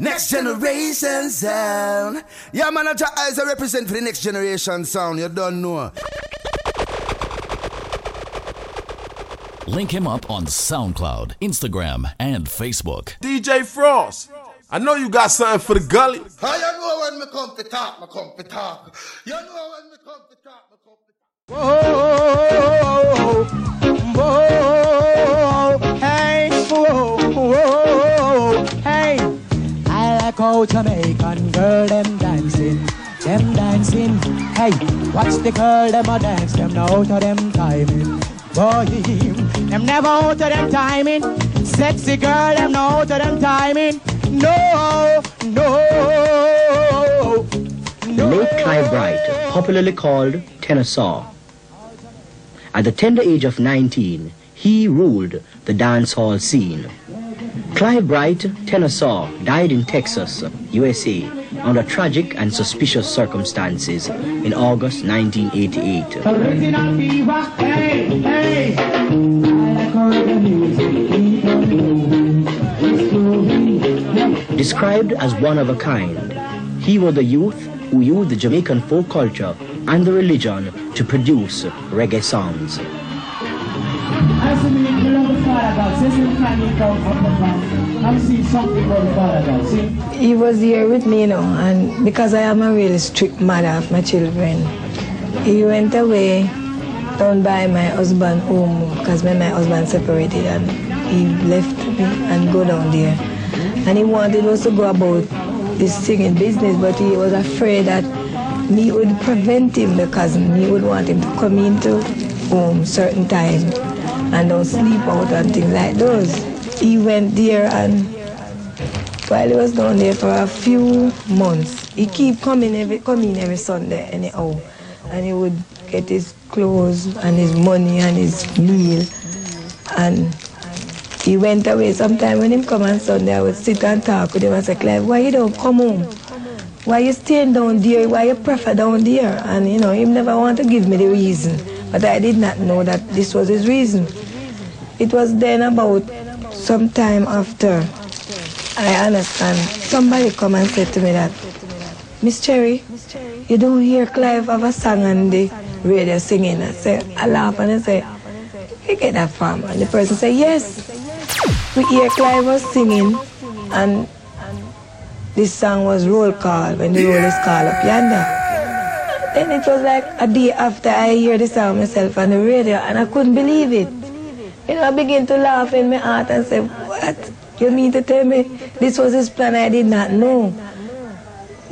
Next generation sound. Yeah, man, I try as I represent for the next generation sound. You don't know. Link him up on SoundCloud, Instagram, and Facebook. DJ Frost. I know you got something for the gully. How you know when me come to talk, me come to talk. You know when me come to talk, me come to talk. Whoa, whoa, hey, whoa, whoa, hey. I Jamaican girl them dancing, them dancing. Hey, watch the girl them a dance, them now out them timing. Boy, them never out of them timing. Sexy girl them now out them timing. No, no, no. Late Clive Bright, popularly called Tenor Saw. At the tender age of 19, he ruled the dance hall scene. Clive Bright, saw, died in Texas, USA, under tragic and suspicious circumstances in August 1988. Original fever, hey, hey. I like how the music keep on moving. It's moving. Described as one of a kind, he was the youth who used the Jamaican folk culture and the religion to produce reggae songs. He was here with me, you know, and because I am a really strict mother of my children, he went away down by my husband home because when my husband separated and he left me and go down there. And he wanted us to go about this singing business, but he was afraid that me would prevent him because me would want him to come into home certain time and don't sleep out and things like those. He went there and while he was down there for a few months, he keep coming every coming every Sunday anyhow. And he would get his clothes and his money and his meal. And he went away. Sometime when him come on Sunday, I would sit and talk with him and say, Clive, why you don't come home? Why you staying down there? Why you prefer down there? And you know, he never want to give me the reason. But I did not know that this was his reason. It was then about some time after I understand. Somebody come and said to me that, Miss Cherry, you don't hear Clive have a song on the radio singing. I say, I laugh and I say, you get that from? And the person say, yes. We hear Clive was singing and this song was roll call when the roll is called up yonder. Then it was like a day after I hear the song myself on the radio and I couldn't believe it. You know, I begin to laugh in my heart and say, what? You mean to tell me this was his plan I did not know?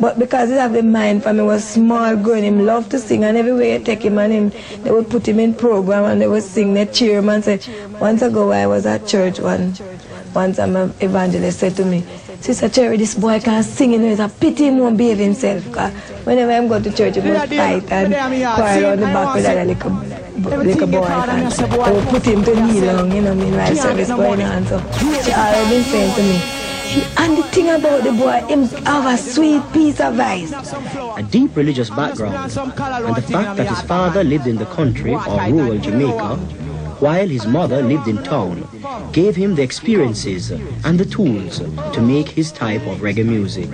But because he have the mind for me was small growing, him love to sing and everywhere you take him and him, they would put him in program and they would sing, they cheer him and say, once ago I was at church one, time an evangelist said to me, Sister Cherry, this boy can't sing, you know, it's a pity he won't behave himself. Cause whenever I'm going to church, he must fight and quarrel on the back with that little, little boy. And they would put him to kneel long, you know, meanwhile service going on. So she already been saying to me, and the thing about the boy, him have a sweet piece of advice. A deep religious background and the fact that his father lived in the country or rural Jamaica while his mother lived in town gave him the experiences and the tools to make his type of reggae music.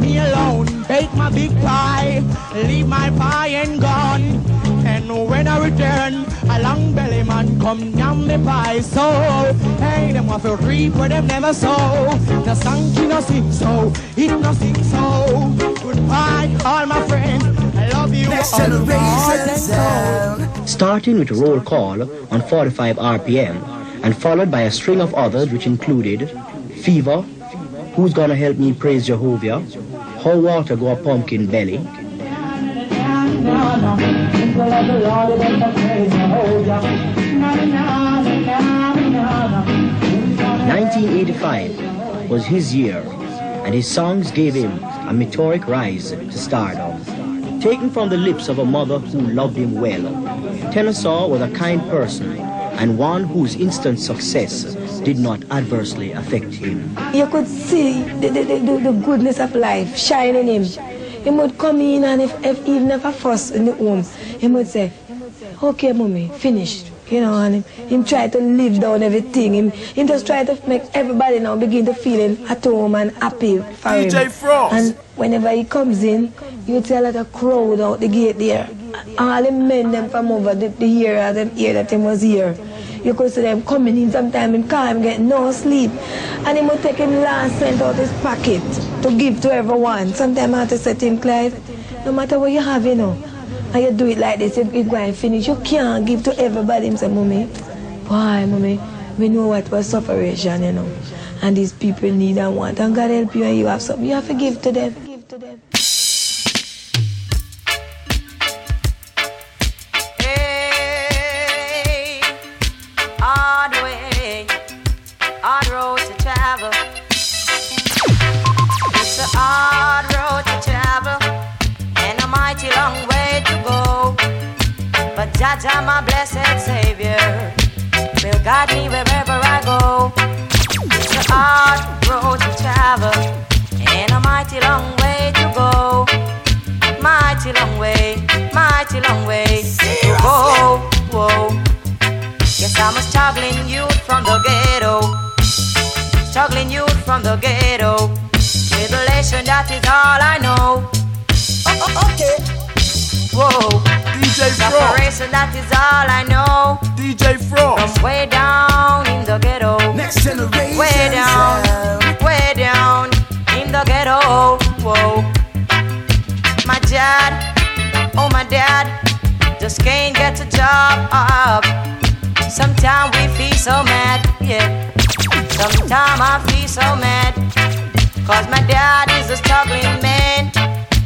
Me alone, bake my big pie, leave my pie and gone. And when I return, a long belly man come down the pie. So, hey, them want to reap where them never sow. The song can no sing so. It no sing so. Goodbye, all my friends. I love you Next all my heart generation and soul. sound. Starting with a roll call on 45 RPM and followed by a string of others which included Fever, Who's Gonna Help Me Praise Jehovah, How Water Go a Pumpkin Belly, 1985 was his year, and his songs gave him a meteoric rise to stardom. Taken from the lips of a mother who loved him well, Tenor Saw was a kind person and one whose instant success did not adversely affect him. You could see the, the, the, the goodness of life shining in him. He would come in and if, if even if a fuss in the home, he would say, okay, mommy, finished. You know, and him, him try to live down everything. Him, him just try to make everybody now begin to feel at home and happy for DJ him. Frost. And whenever he comes in, you see a lot of crowd out the gate there. All the men them from over the, the year, them hear that him was here. You could see them coming in sometime in car, getting no sleep. And he would take him last cent out his pocket to give to everyone. Sometimes I have to to him, Clive, no matter what you have, you know, and you do it like this, you, go and finish. You can't give to everybody. Him say, Mommy, why, Mommy? We know what was suffering, you know. And these people need and want. And God help you and you have something. You have to. Give to them. Jah Jah, my blessed Savior, will guide me wherever I go. It's a hard road to travel and a mighty long way to go. Mighty long way, mighty long way to go. Whoa. Yes, I'm a struggling youth from the ghetto. Struggling youth from the ghetto. Tribulation, that is all I know. Oh, oh, okay. Whoa. DJ. Separation, that is all I know. DJ Frost. From way down in the ghetto. Next generation. Way down, way down in the ghetto. Whoa. My dad, oh my dad, just can't get a job up. Sometimes we feel so mad, yeah. Sometimes I feel so mad. Cause my dad is a struggling man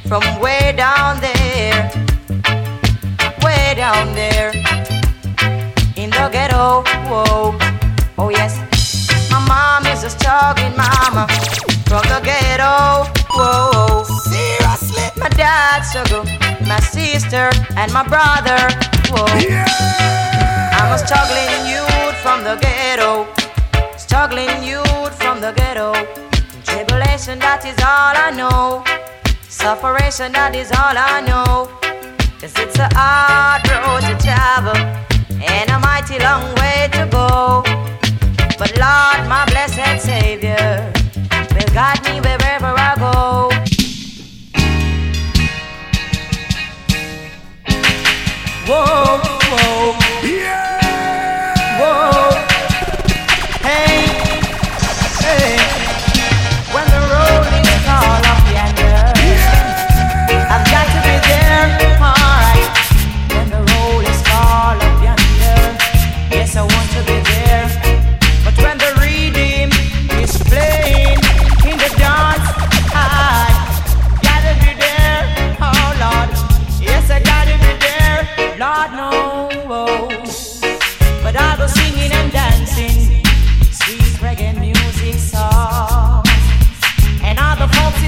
from way down there. Down there in the ghetto. Whoa. Oh yes. My mom is a struggling mama from the ghetto. Whoa. Seriously. My dad struggle, my sister and my brother. Whoa. I'm a struggling youth from the ghetto. Struggling youth from the ghetto. Tribulation, that is all I know. Sufferation, that is all I know. Cause it's a hard road to travel and a mighty long way to go. But Lord, my blessed Savior, will guide me wherever I go. Whoa,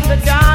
the folks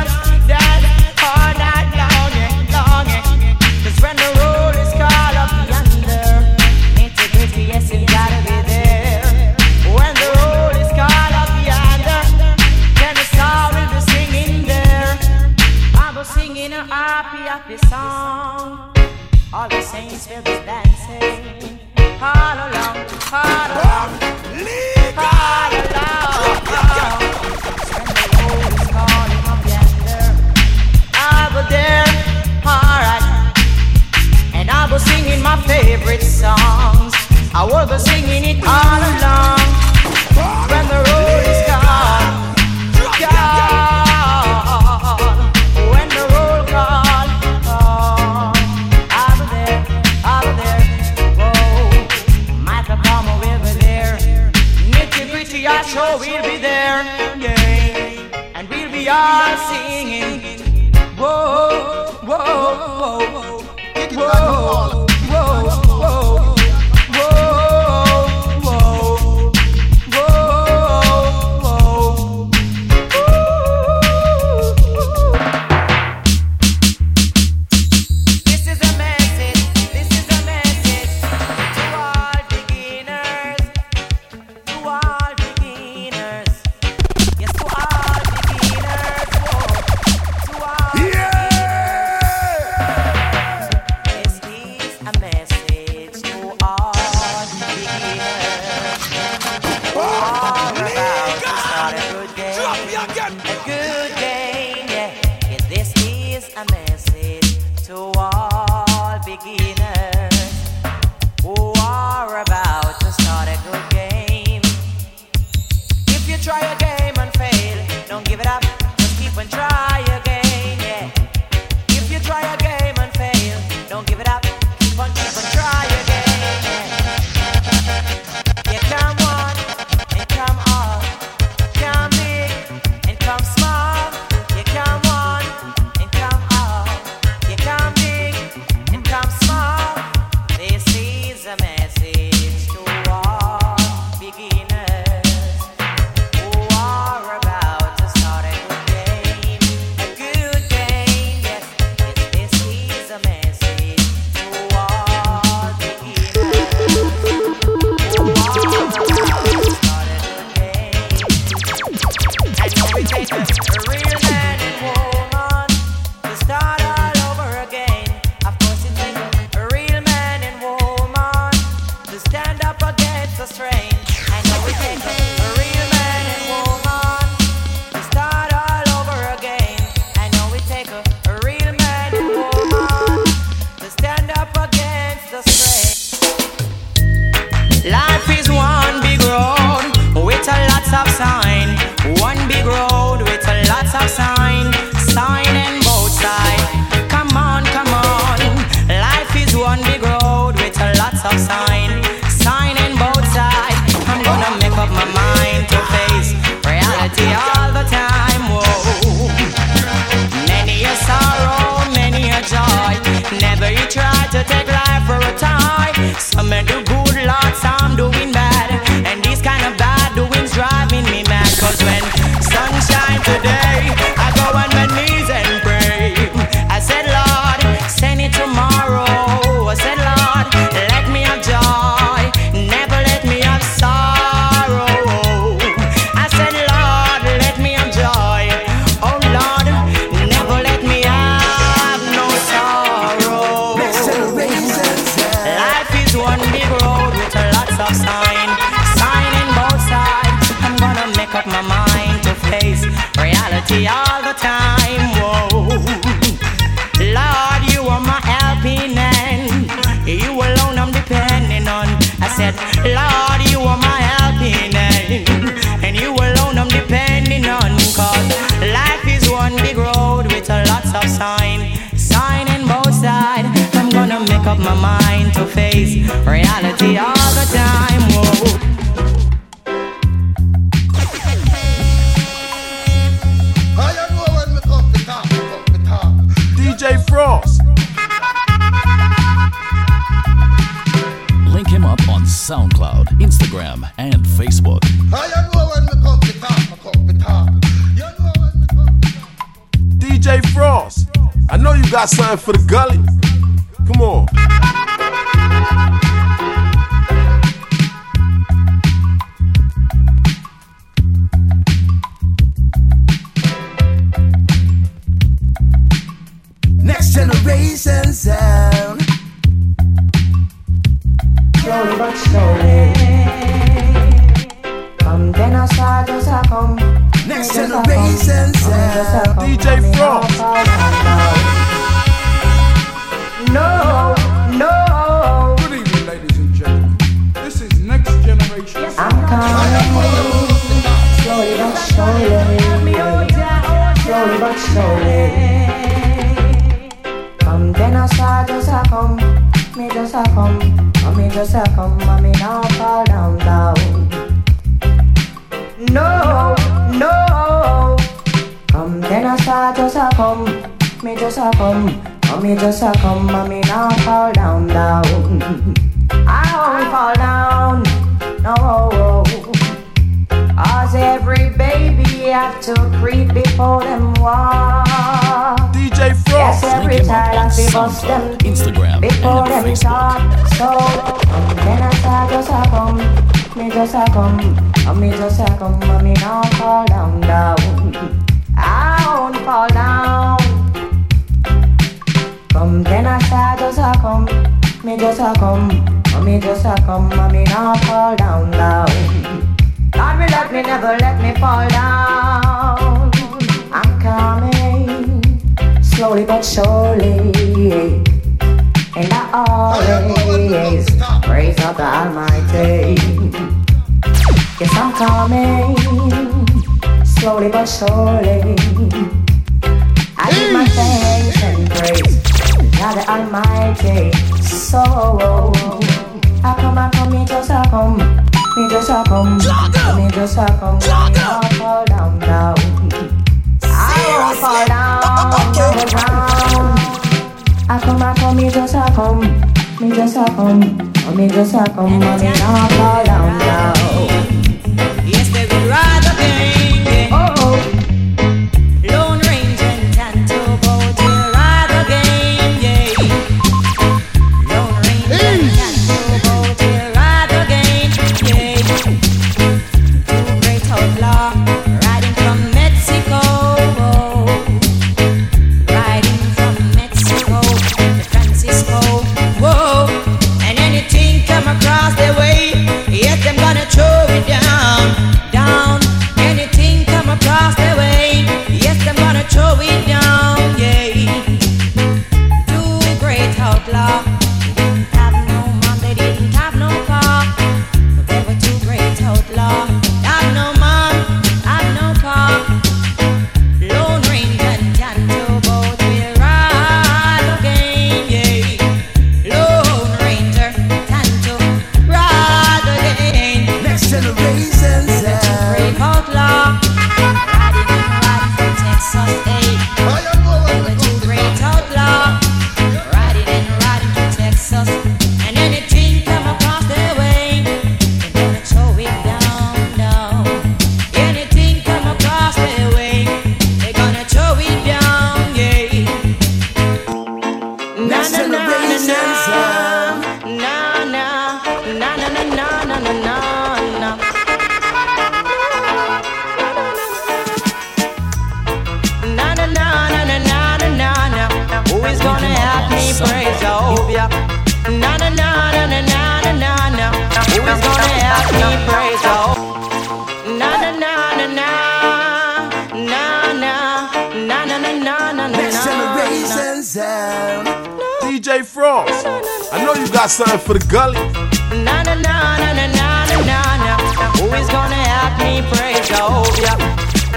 SoundCloud, Instagram, and Facebook. DJ Frost, I know you got something for the gully. Come on. So, I come, I come, me just I come, me just I come, me just I come, me not fall down, down. I won't fall down the ground. I come, I come, me just I come, me just I come, oh, me just I come, me not fall down, down. DJ Frost. I know you got something for the gully. Na na na na na na na na. Who is gonna help me praise Jehovah?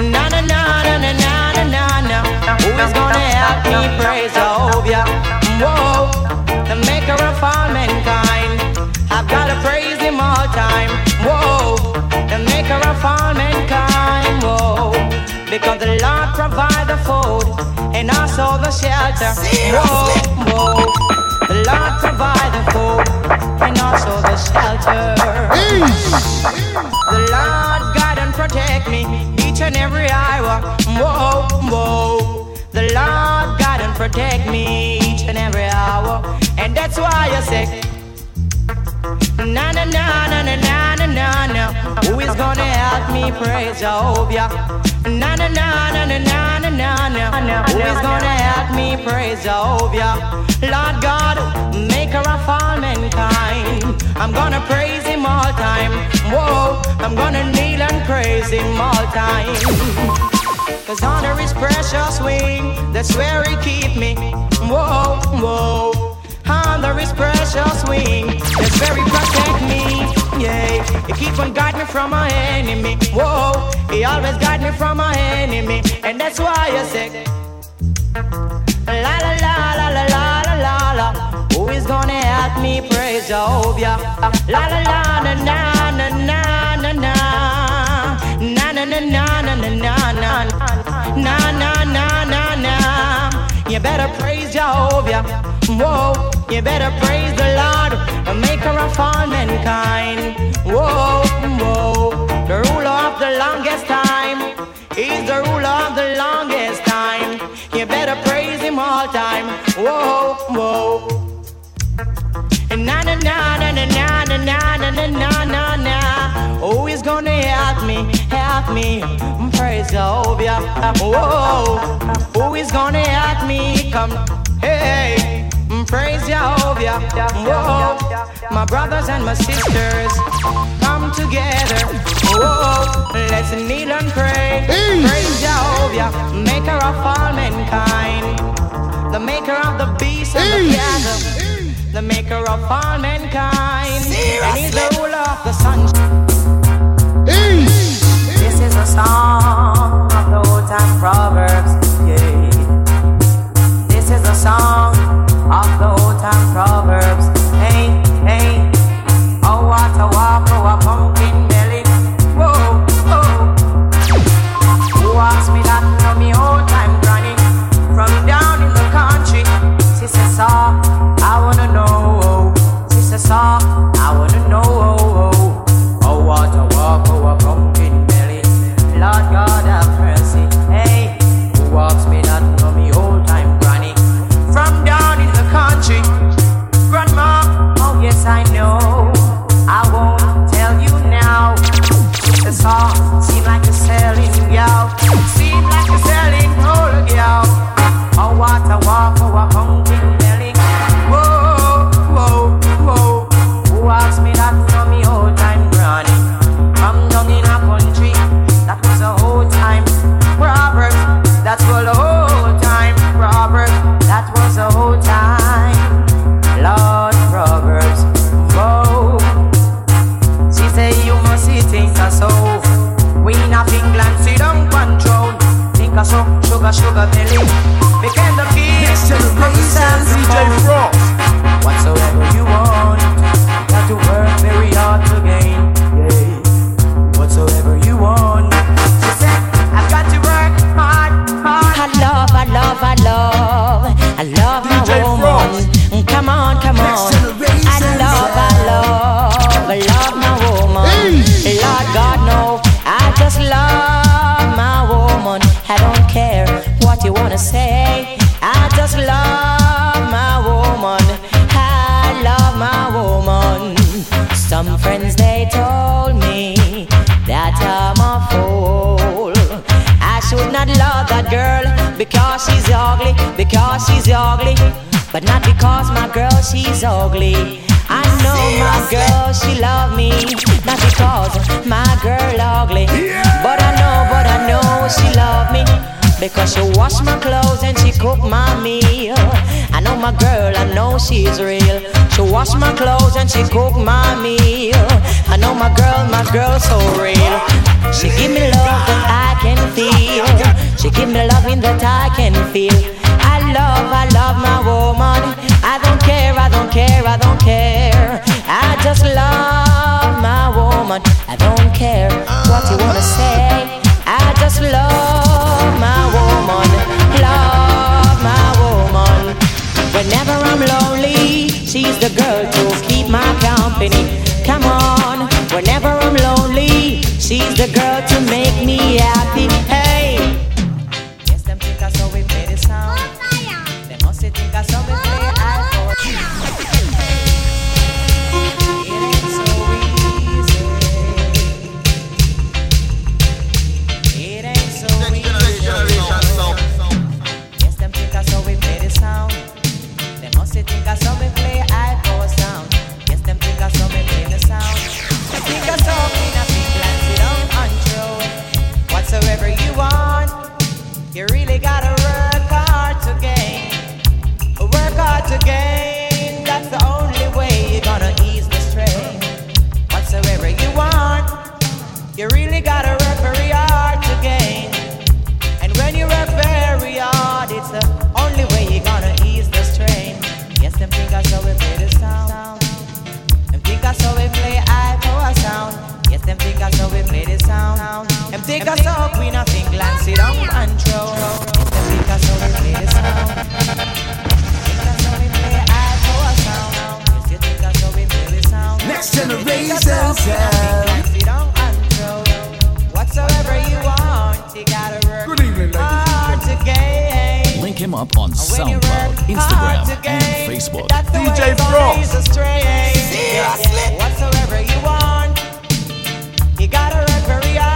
Na na na na na na na na. Who is gonna help me praise Jehovah? Whoa, the maker of all mankind. I've gotta praise him all time. Whoa, the maker of all mankind. Whoa, because the Lord provides the food and also the shelter. Whoa, whoa. The Lord provide the food and also the shelter. The Lord guide and protect me each and every hour. Whoa, whoa. The Lord guide and protect me each and every hour. And that's why I say, Na na na na na na na na. Who is gonna help me praise Jehovah? Na na na na na na na na na. Who is gonna help me praise Jehovah? Lord God, Maker of all mankind. I'm gonna praise Him all time. Whoa, I'm gonna kneel and praise Him all time. Cause under his precious wing, that's where he keep me. Whoa, whoa. Under his precious wing, that's he protect me. Yeah, he keep on guard me from my enemy. Whoa, he always guide me from my enemy. And that's why I say, La la la la la la la la. Who is gonna help me praise Jehovah? La la la na na na. Na na na na na na na na na na na na na. You better praise Jehovah. Whoa, you better praise the Lord, the maker of all mankind. Whoa, whoa, the ruler of the longest time. He's the ruler of the longest time. You better praise him all time. Whoa, whoa. Na na na na na na na na na na. Who is gonna help me? Help me. Praise Jehovah. Whoa. Who is gonna help me? Come. Hey. Praise Jehovah. Whoa. My brothers and my sisters. Come together. Whoa. Let's kneel and pray. Praise Jehovah. Maker of all mankind. The maker of the beast and the cattle. The maker of all mankind. And he's the ruler of the sun. This is a song of the old time proverbs. Yeah. This is a song of the old time proverbs. Hey, hey. Oh, what a walk, oh, a pumpkin belly. Whoa, whoa. Who asked me that? Know me old time granny. From down in the country. Sister saw, saw, you wanna say. I just love my woman. I love my woman. Some friends they told me that I'm a fool. I should not love that girl because she's ugly, because she's ugly, but not because my girl she's ugly. I know my girl she love me, not because my girl ugly, but I know, but I know she love me. Because she wash my clothes and she cook my meal. I know my girl, I know she's real. She wash my clothes and she cook my meal. I know my girl, my girl so real. She give me love that I can feel. She give me love loving that I can feel. I love, I love my woman. I don't care, I don't care, I don't care. I just love my woman. I don't care what you wanna say. I just love she's the girl to keep my company. Sound. Them think Queen of England sit on control. Yes, them think I saw we play the sound. Think I saw we play high power sound. Yes, you think I saw we play the sound. Next Them think I generation saw Queen of sound. England sit on control. Whatsoever you want, you gotta work Good evening, hard to gain. Link him up on SoundCloud, Instagram, and Facebook. that's the DJ way Frost. always a strain. Seriously? Whatsoever you want, you gotta work very hard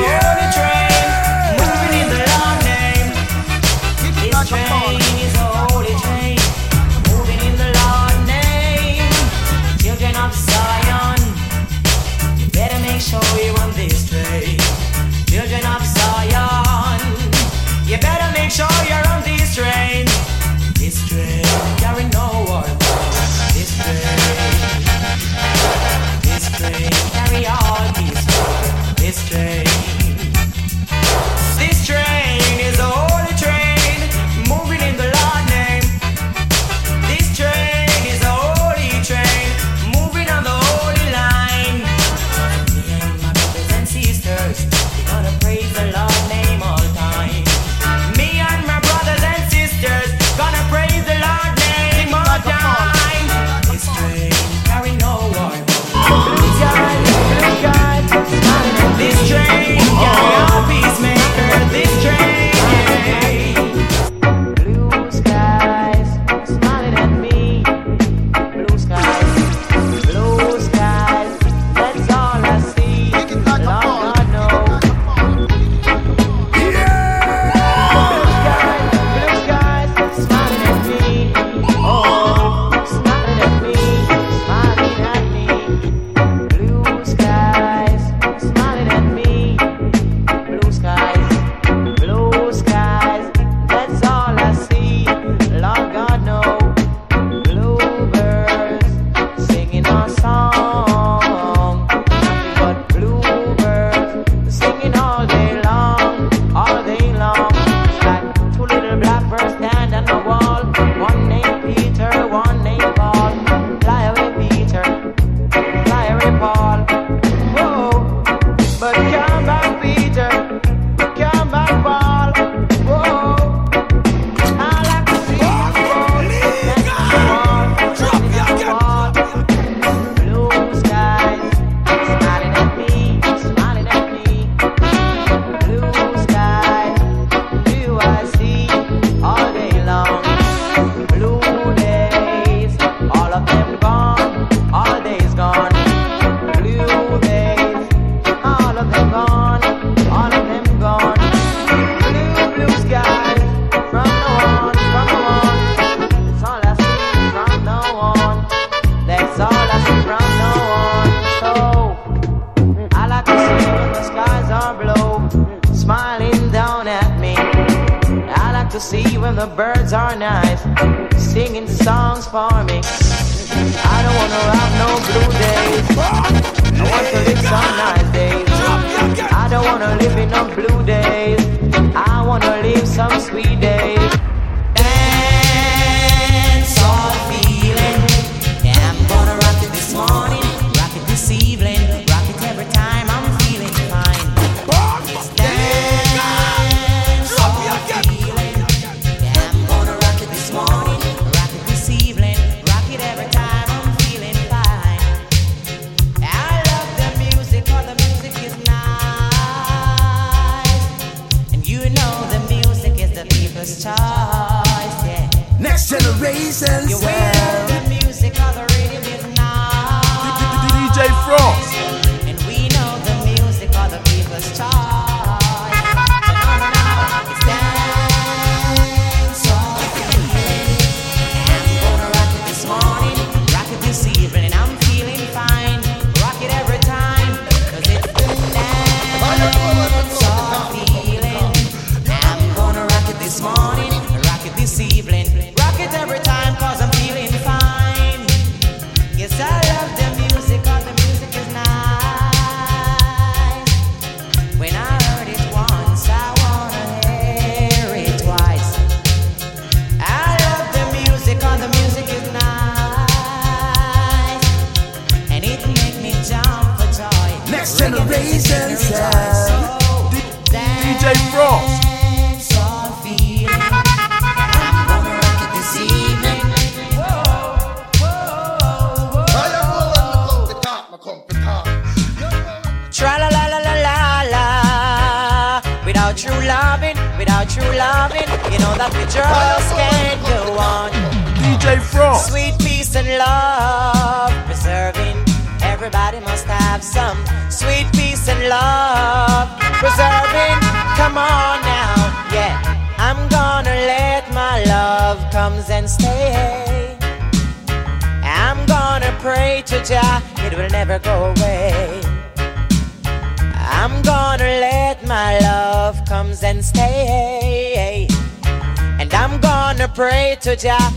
to Jah.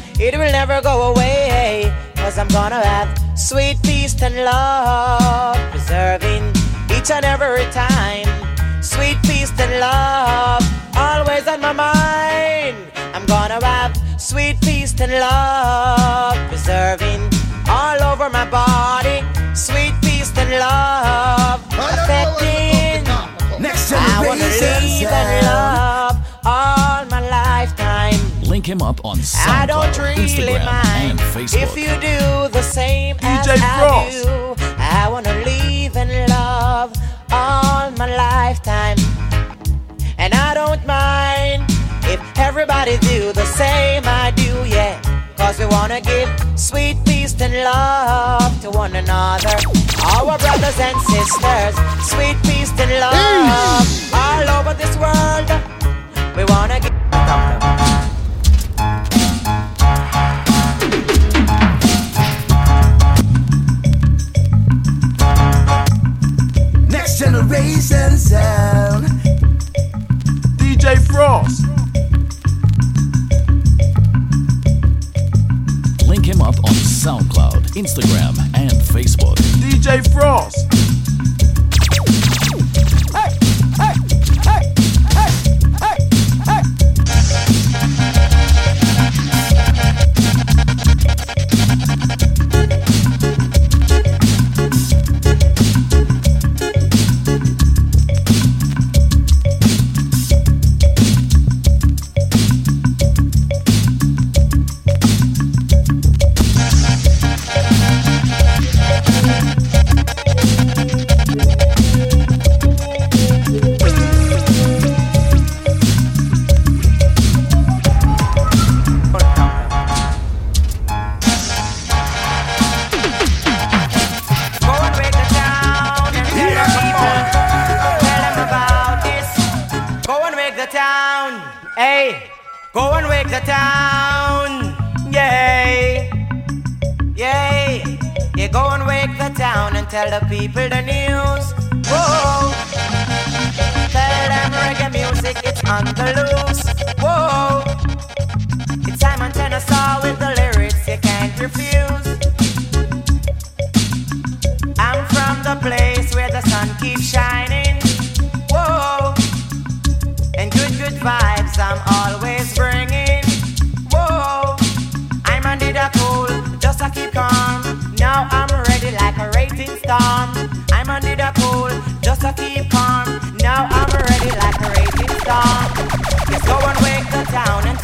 Link him up on SoundCloud, really Instagram, and Facebook. If you do the same DJ as Frost. I do, I wanna live love all my lifetime, and I don't mind if everybody do the same I do, yeah. Cause we wanna give sweet peace and love to one another. Our brothers and sisters, sweet peace and love all over this world. We wanna give. generation sound. DJ Frost. Link him up on SoundCloud, Instagram, and Facebook. DJ Frost. the people the news. Whoa. Tell them reggae music, it's on the loose. Whoa. It's Simon saw with the lyrics you can't refuse.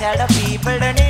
tell the people the name.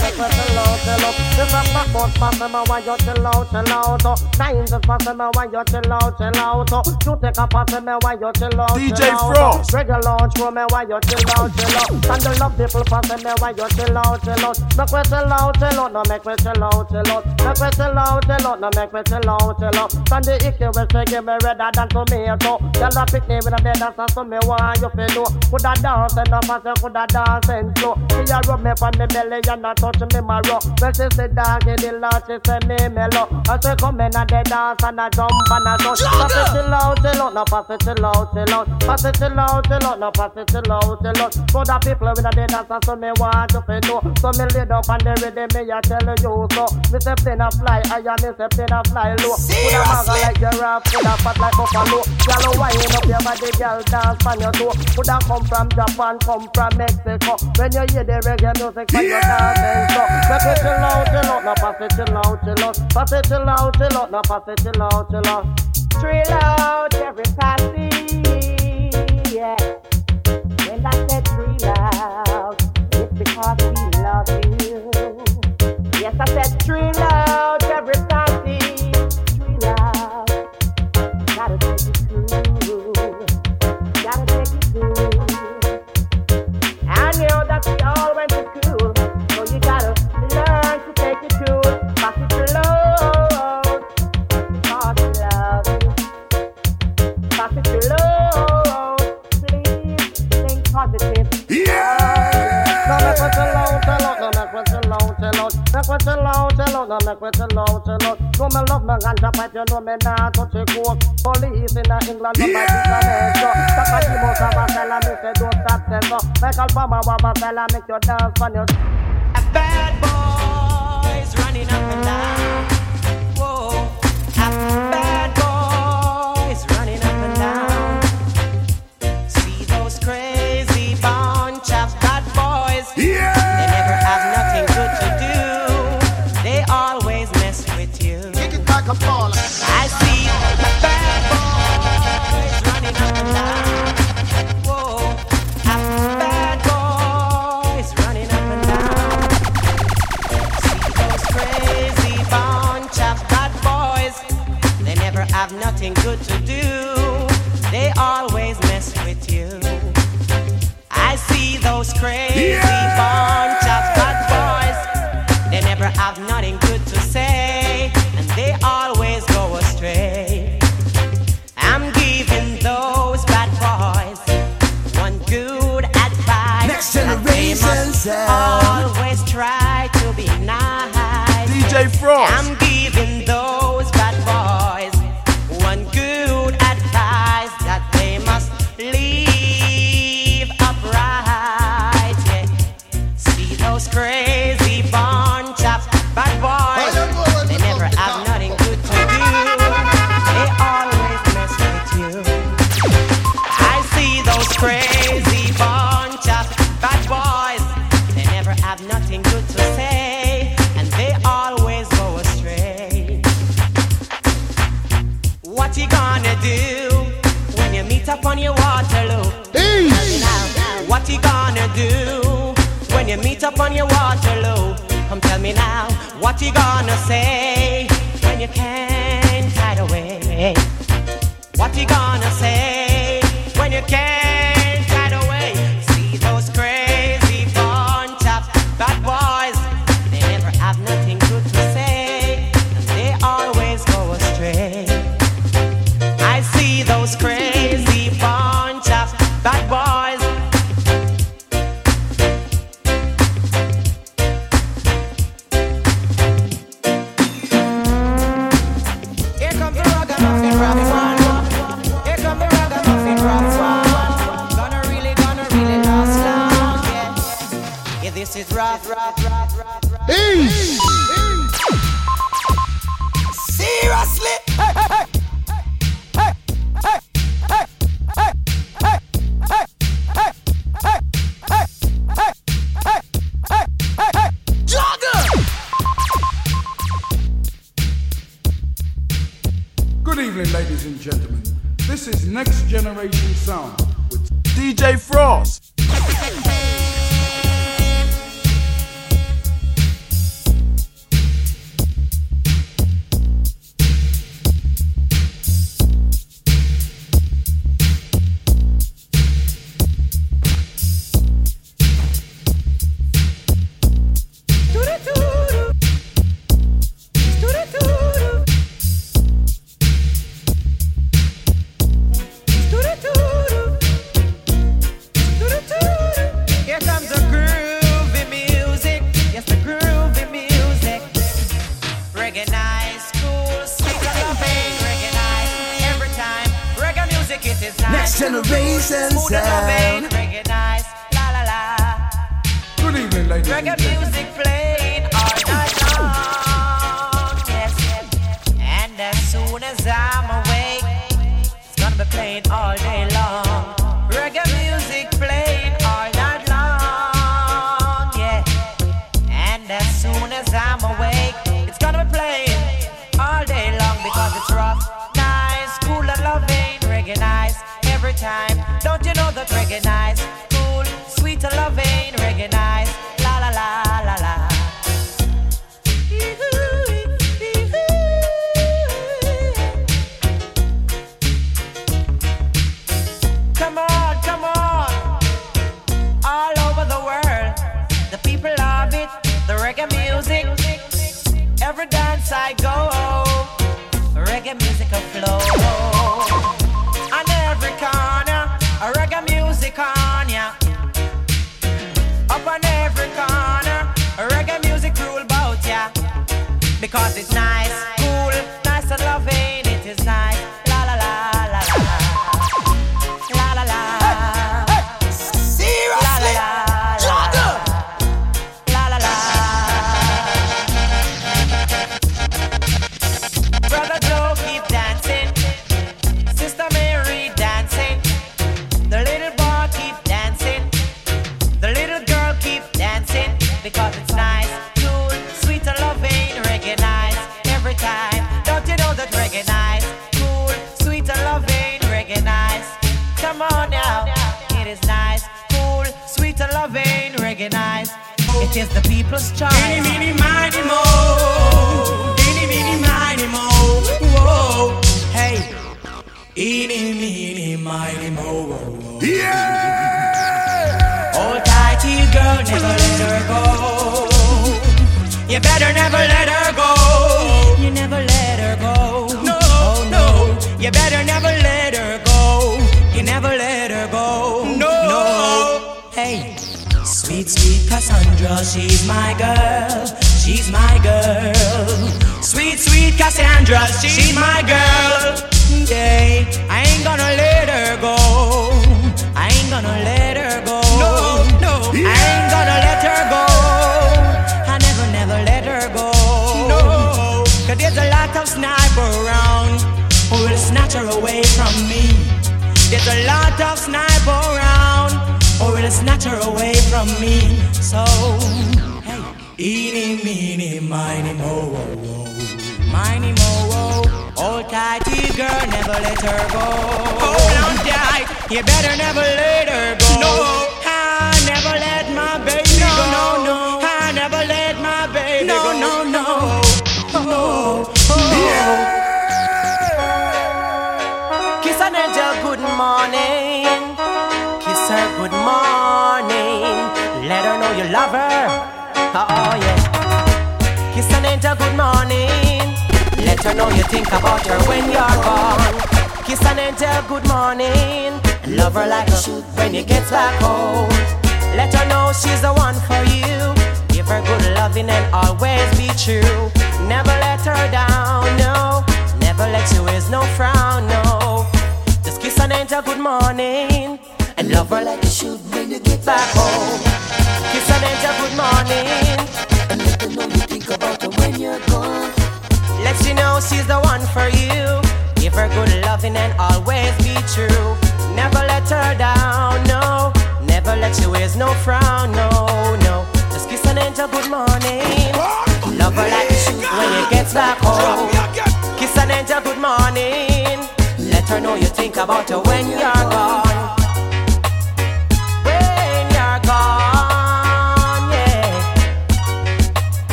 Give. Next generation sound. DJ Frost. Reggae launch for me why you chill out, chill out. And the love people for me why you chill out, chill out. Make me chill out, chill out, no make me chill out, chill out. Make me chill out, chill out, no make me chill out, chill out. The icky will say give me redder than tomato. Tell the pick me with a dead dance so me want you feel know. Coulda dance and no matter coulda dance and slow. She a rub me on me belly and a touch me marrow. When she say dog in the lot, she say me mellow. I say come in a the dance and a jump and a touch. Pass it chill out, chill out, no pass it chill out, chill out. Pass it chill out, chill out, no pass it chill out, chill out. For the people with a the dance so me want you feel know. So me lay down on the rhythm, me a tell you so. Me say plane a fly high and me say plane a fly low. Put a maga like giraffe, put a fat like buffalo. Girl wind up your body, girl dance on your toe. Put a come from Japan, come from Mexico. When you hear the reggae music, when you dance eh? Out every. When I out, it's because we love you. Yes, I said trill out every party, trill out. Gotta take it cool, gotta take it cool. I know that we all went me chill out, chill out, no make me chill out, chill out. No me love me ganja pipe, you know me nah touch it coke. Police in England, no my business. So, Takati Musa Basela, me say don't stop them. So, Michael Palmer, Wabba Fella, make you dance on your Bad boys running up and down. Frost. I'm What you gonna say when you can't snatch her away from me. So, hey, eeny, meeny, miny, mo, oh, oh. Miny, mo, oh. Hold tighty, girl, never let her go. Hold on tight, you better never let her go. No, I never let my baby no, go. No, no, I never let my baby no, go. No, no, no. Oh, oh. oh. Kiss Oh, yeah. Kiss an angel, good morning. Let her know you think about her when you're gone. Kiss an angel, good morning. Love her like a shoot when you get back home. Let her know she's the one for you. Give her good loving and always be true. Never let her down, no. Never let you waste no frown, no. Just kiss an angel, good morning. And love her like you should when you get back home. Kiss an angel, good morning. And let her know you think about her when you're gone. Let you know she's the one for you. Give her good loving and always be true. Never let her down, no. Never let you waste no frown, no, no. Just kiss an angel, good morning. Love her like you should when you get back home. Kiss an angel, good morning. Let her know you think about her when you're gone.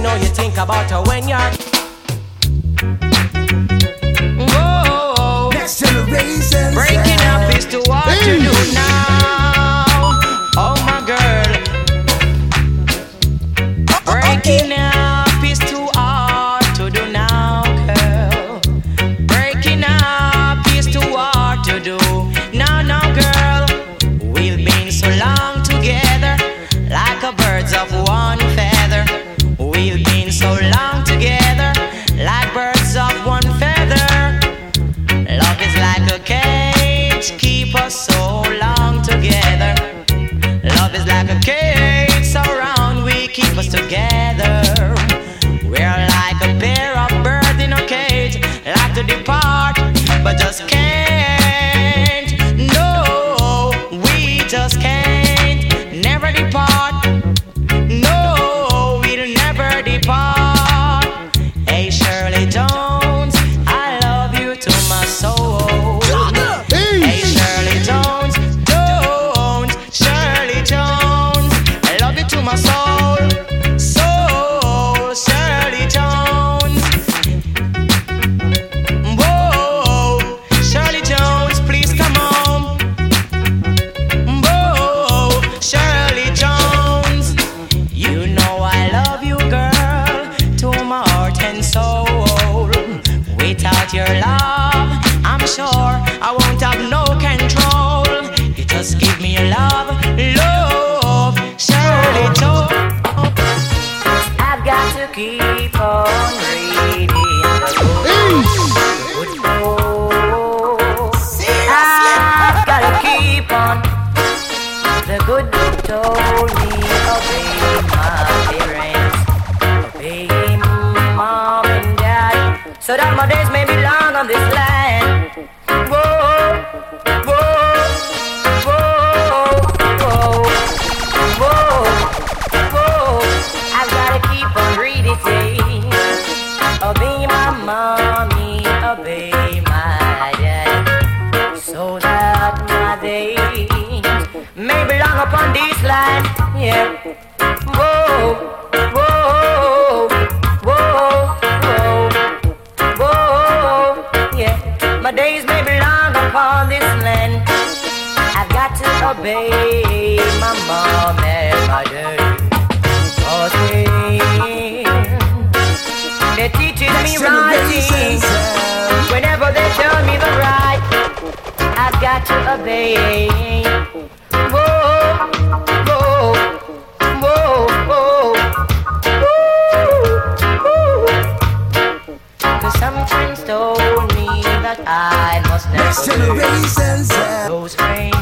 You know you think about her when you're. Whoa. Next generation. Breaking up is to what you do now. Oh my girl. Breaking up Love is like a cage, obey my mom and my they, teaching me. Whenever they tell me the right, I've got to obey. Whoa, whoa, whoa, whoa. Told me that I must. Those things.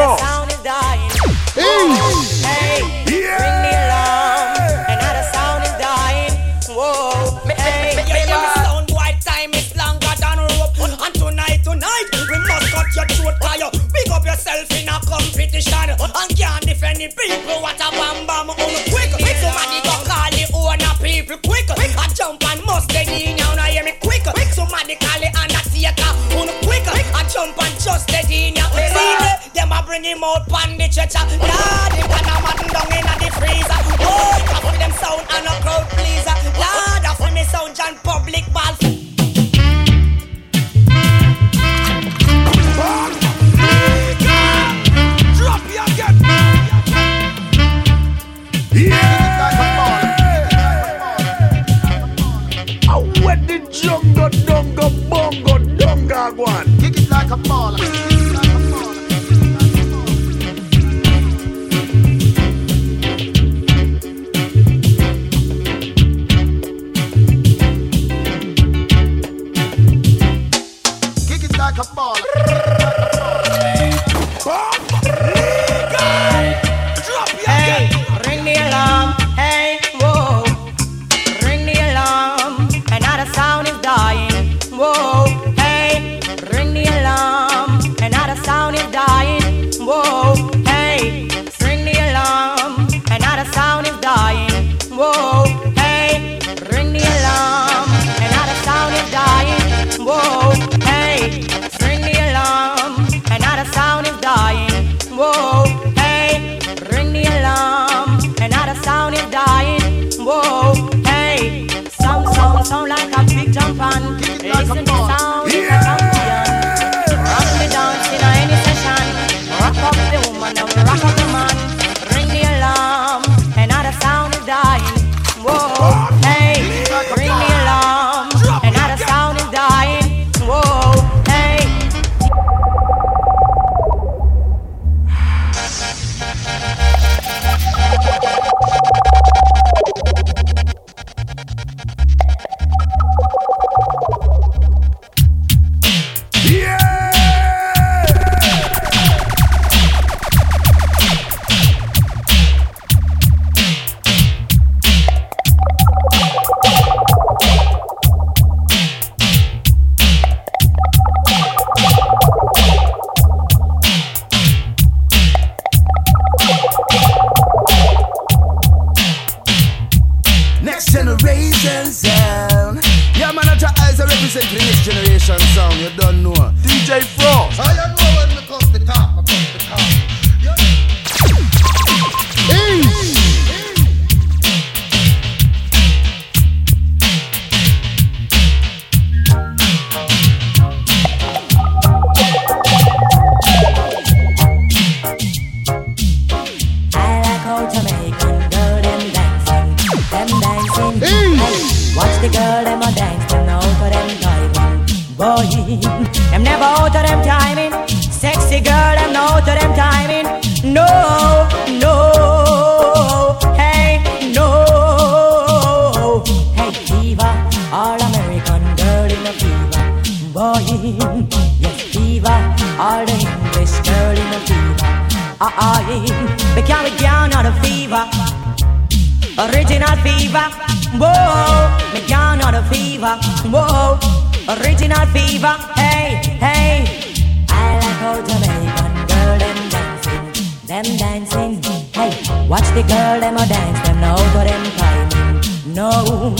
Hey, yeah. sound is dying. Whoa, me, sound time is longer than rope. And tonight, tonight, we must cut your fire. Pick up yourself in a competition can't defend the people. What a bam bam um. quick. Call the owner people. I jump and must hear me quick. Call the undertaker. Um, I jump and just the genius bring him out on the church. yeah, it can a man down in dying. Whoa. Becchiamo il out of fever. Original fever. Wow out of fever. Whoa. Original fever. Hey, hey. I like old Jamaican girl them dancing. Them dancing. Hey Watch the girl them a dance. Them know to them timing. No.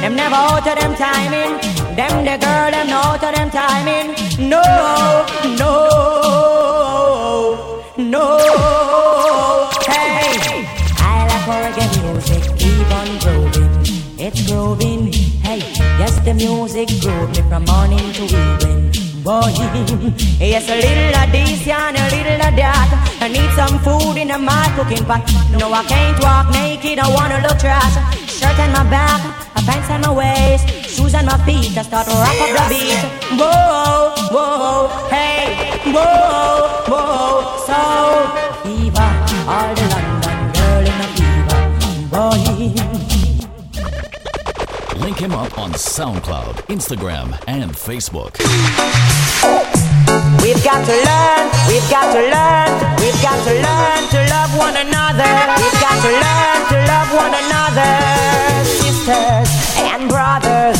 Them never out to them timing. Them the girl them know to them timing. No No. No, hey, I like reggae music, keep on grooving. It's grooving, hey, yes, the music groove me from morning to evening. Boy, yes, a little of this and a little of that. I need some food in my cooking pot. No, I can't walk naked, I wanna look trash. Shirt on my back, a pants on my waist, shoes on my feet. I start to rock up the beat. Whoa, whoa, hey, whoa all the London girl in a. Boy. Link him up on SoundCloud, Instagram, and Facebook. We've got to learn, we've got to learn, we've got to learn to love one another. We've got to learn to love one another, sisters and brothers.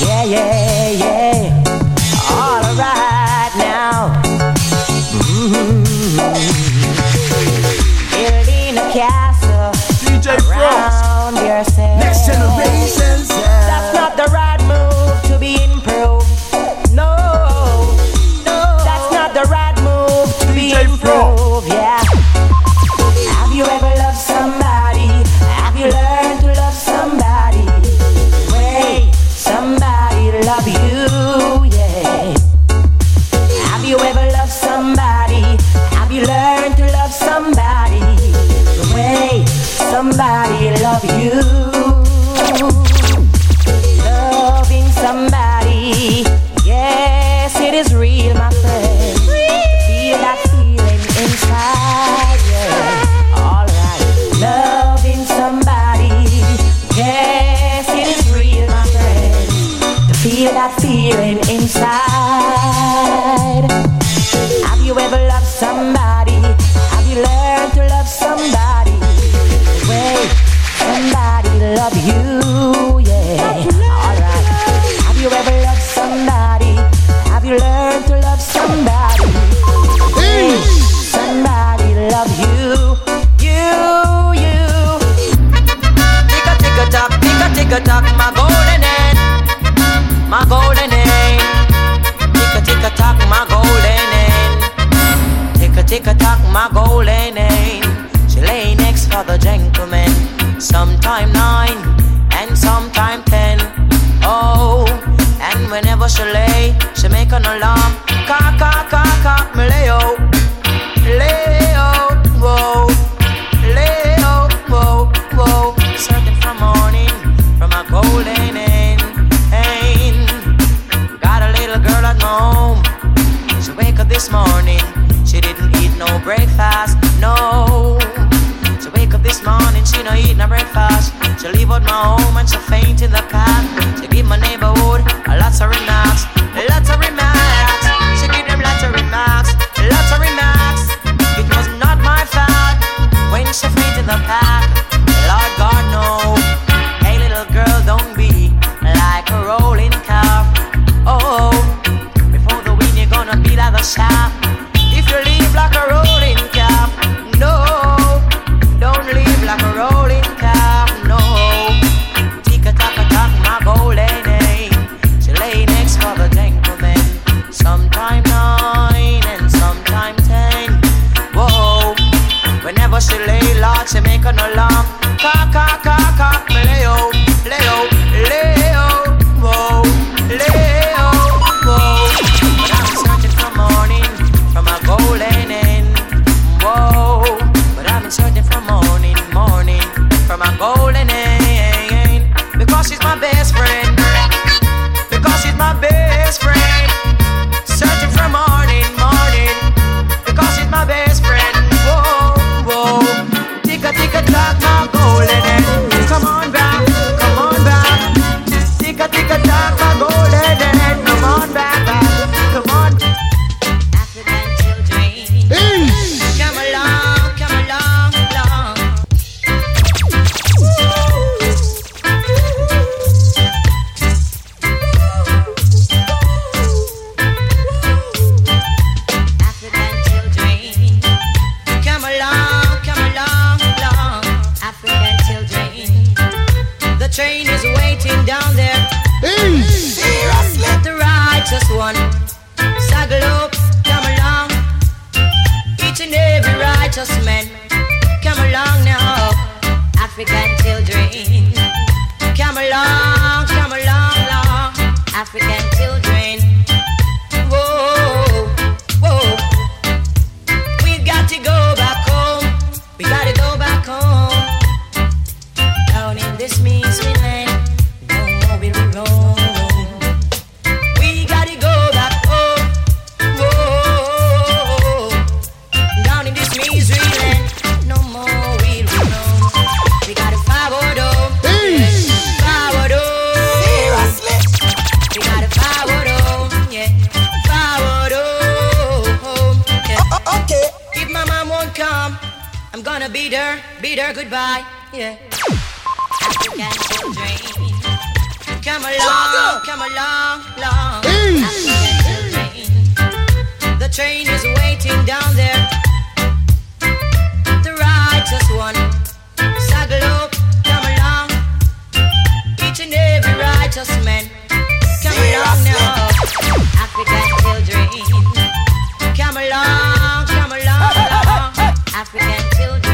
Yeah, yeah, yeah. Building a castle DJ Frost. around yourself. righteous men. Come along now, African children. Come along, come along, African children.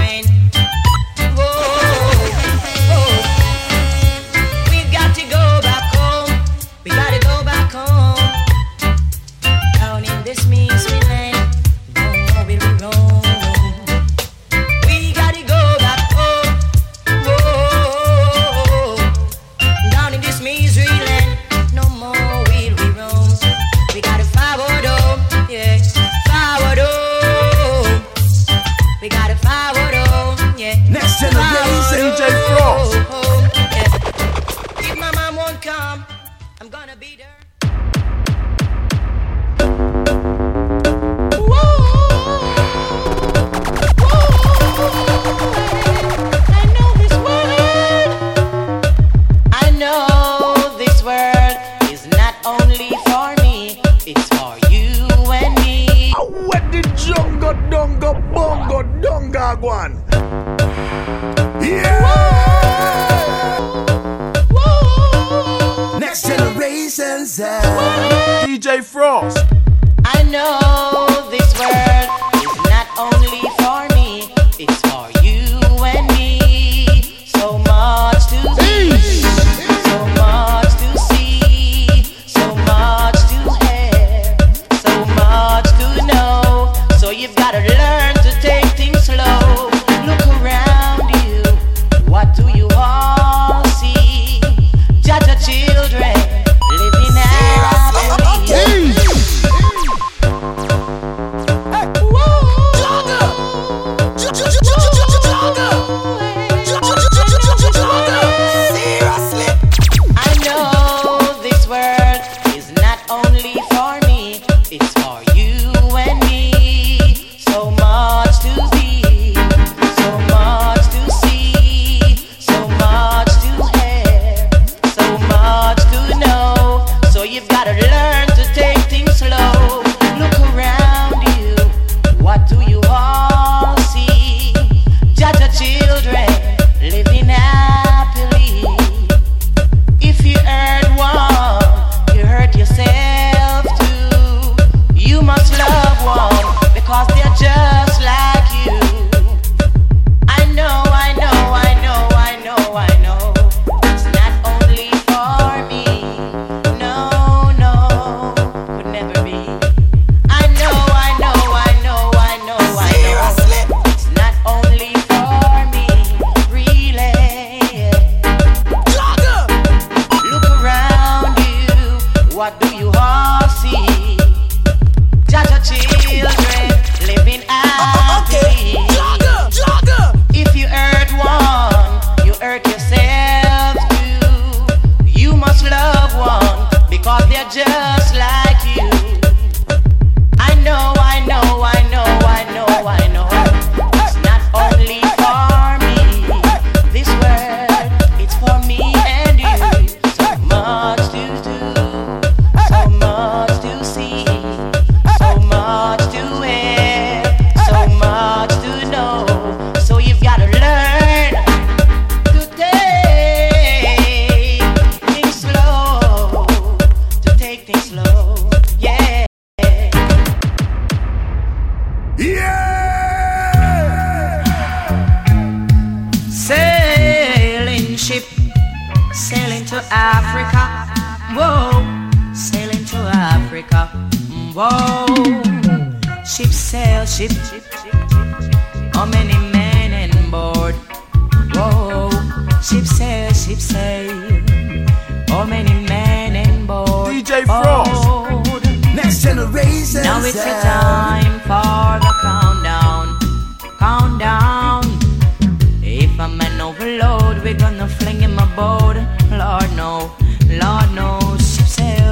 my man overload. We're gonna fling him a boat. Lord, knows, Lord knows. Sail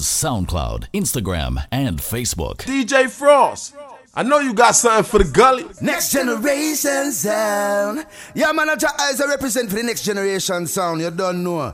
SoundCloud, Instagram, and Facebook. DJ Fross. I know you got something for the gully. Next generation sound. Yeah, man, I eyes I represent for the next generation sound. You don't know.